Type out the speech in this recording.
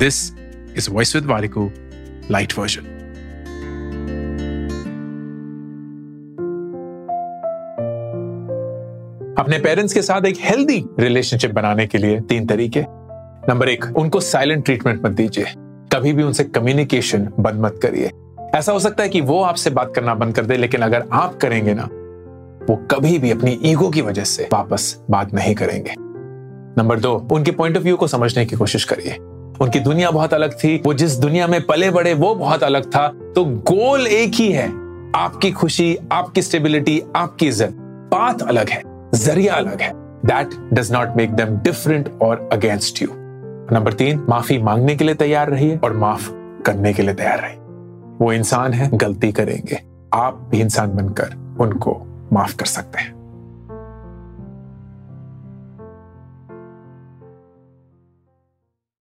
This is voice with वारिको light version अपने parents के साथ एक हेल्दी रिलेशनशिप बनाने के लिए तीन तरीके। नंबर एक, उनको साइलेंट ट्रीटमेंट मत दीजिए। कभी भी उनसे कम्युनिकेशन बंद मत करिए। ऐसा हो सकता है कि वो आपसे बात करना बंद कर दे, लेकिन अगर आप करेंगे ना, वो कभी भी अपनी ईगो की वजह से वापस बात नहीं करेंगे। नंबर दो, उनके पॉइंट ऑफ़ व्यू को समझने की कोशिश करिए। उनकी दुनिया बहुत अलग थी, वो जिस दुनिया में पले बड़े, वो बहुत अलग था। तो गोल एक ही है, आपकी खुशी, आपकी स्टेबिलिटी आपकी इज़्ज़त, बात अलग है, ज़रिया अलग है। That does not make them different और अगेंस्ट यू नंबर तीन, माफ़ी मांगने के लिए तैयार रहिए और माफ़ करने के लिए तैयार रहिए। वो इंसान है, गलती करेंगे। आप भी इंसान बनकर उनको माफ़ कर सकते हैं।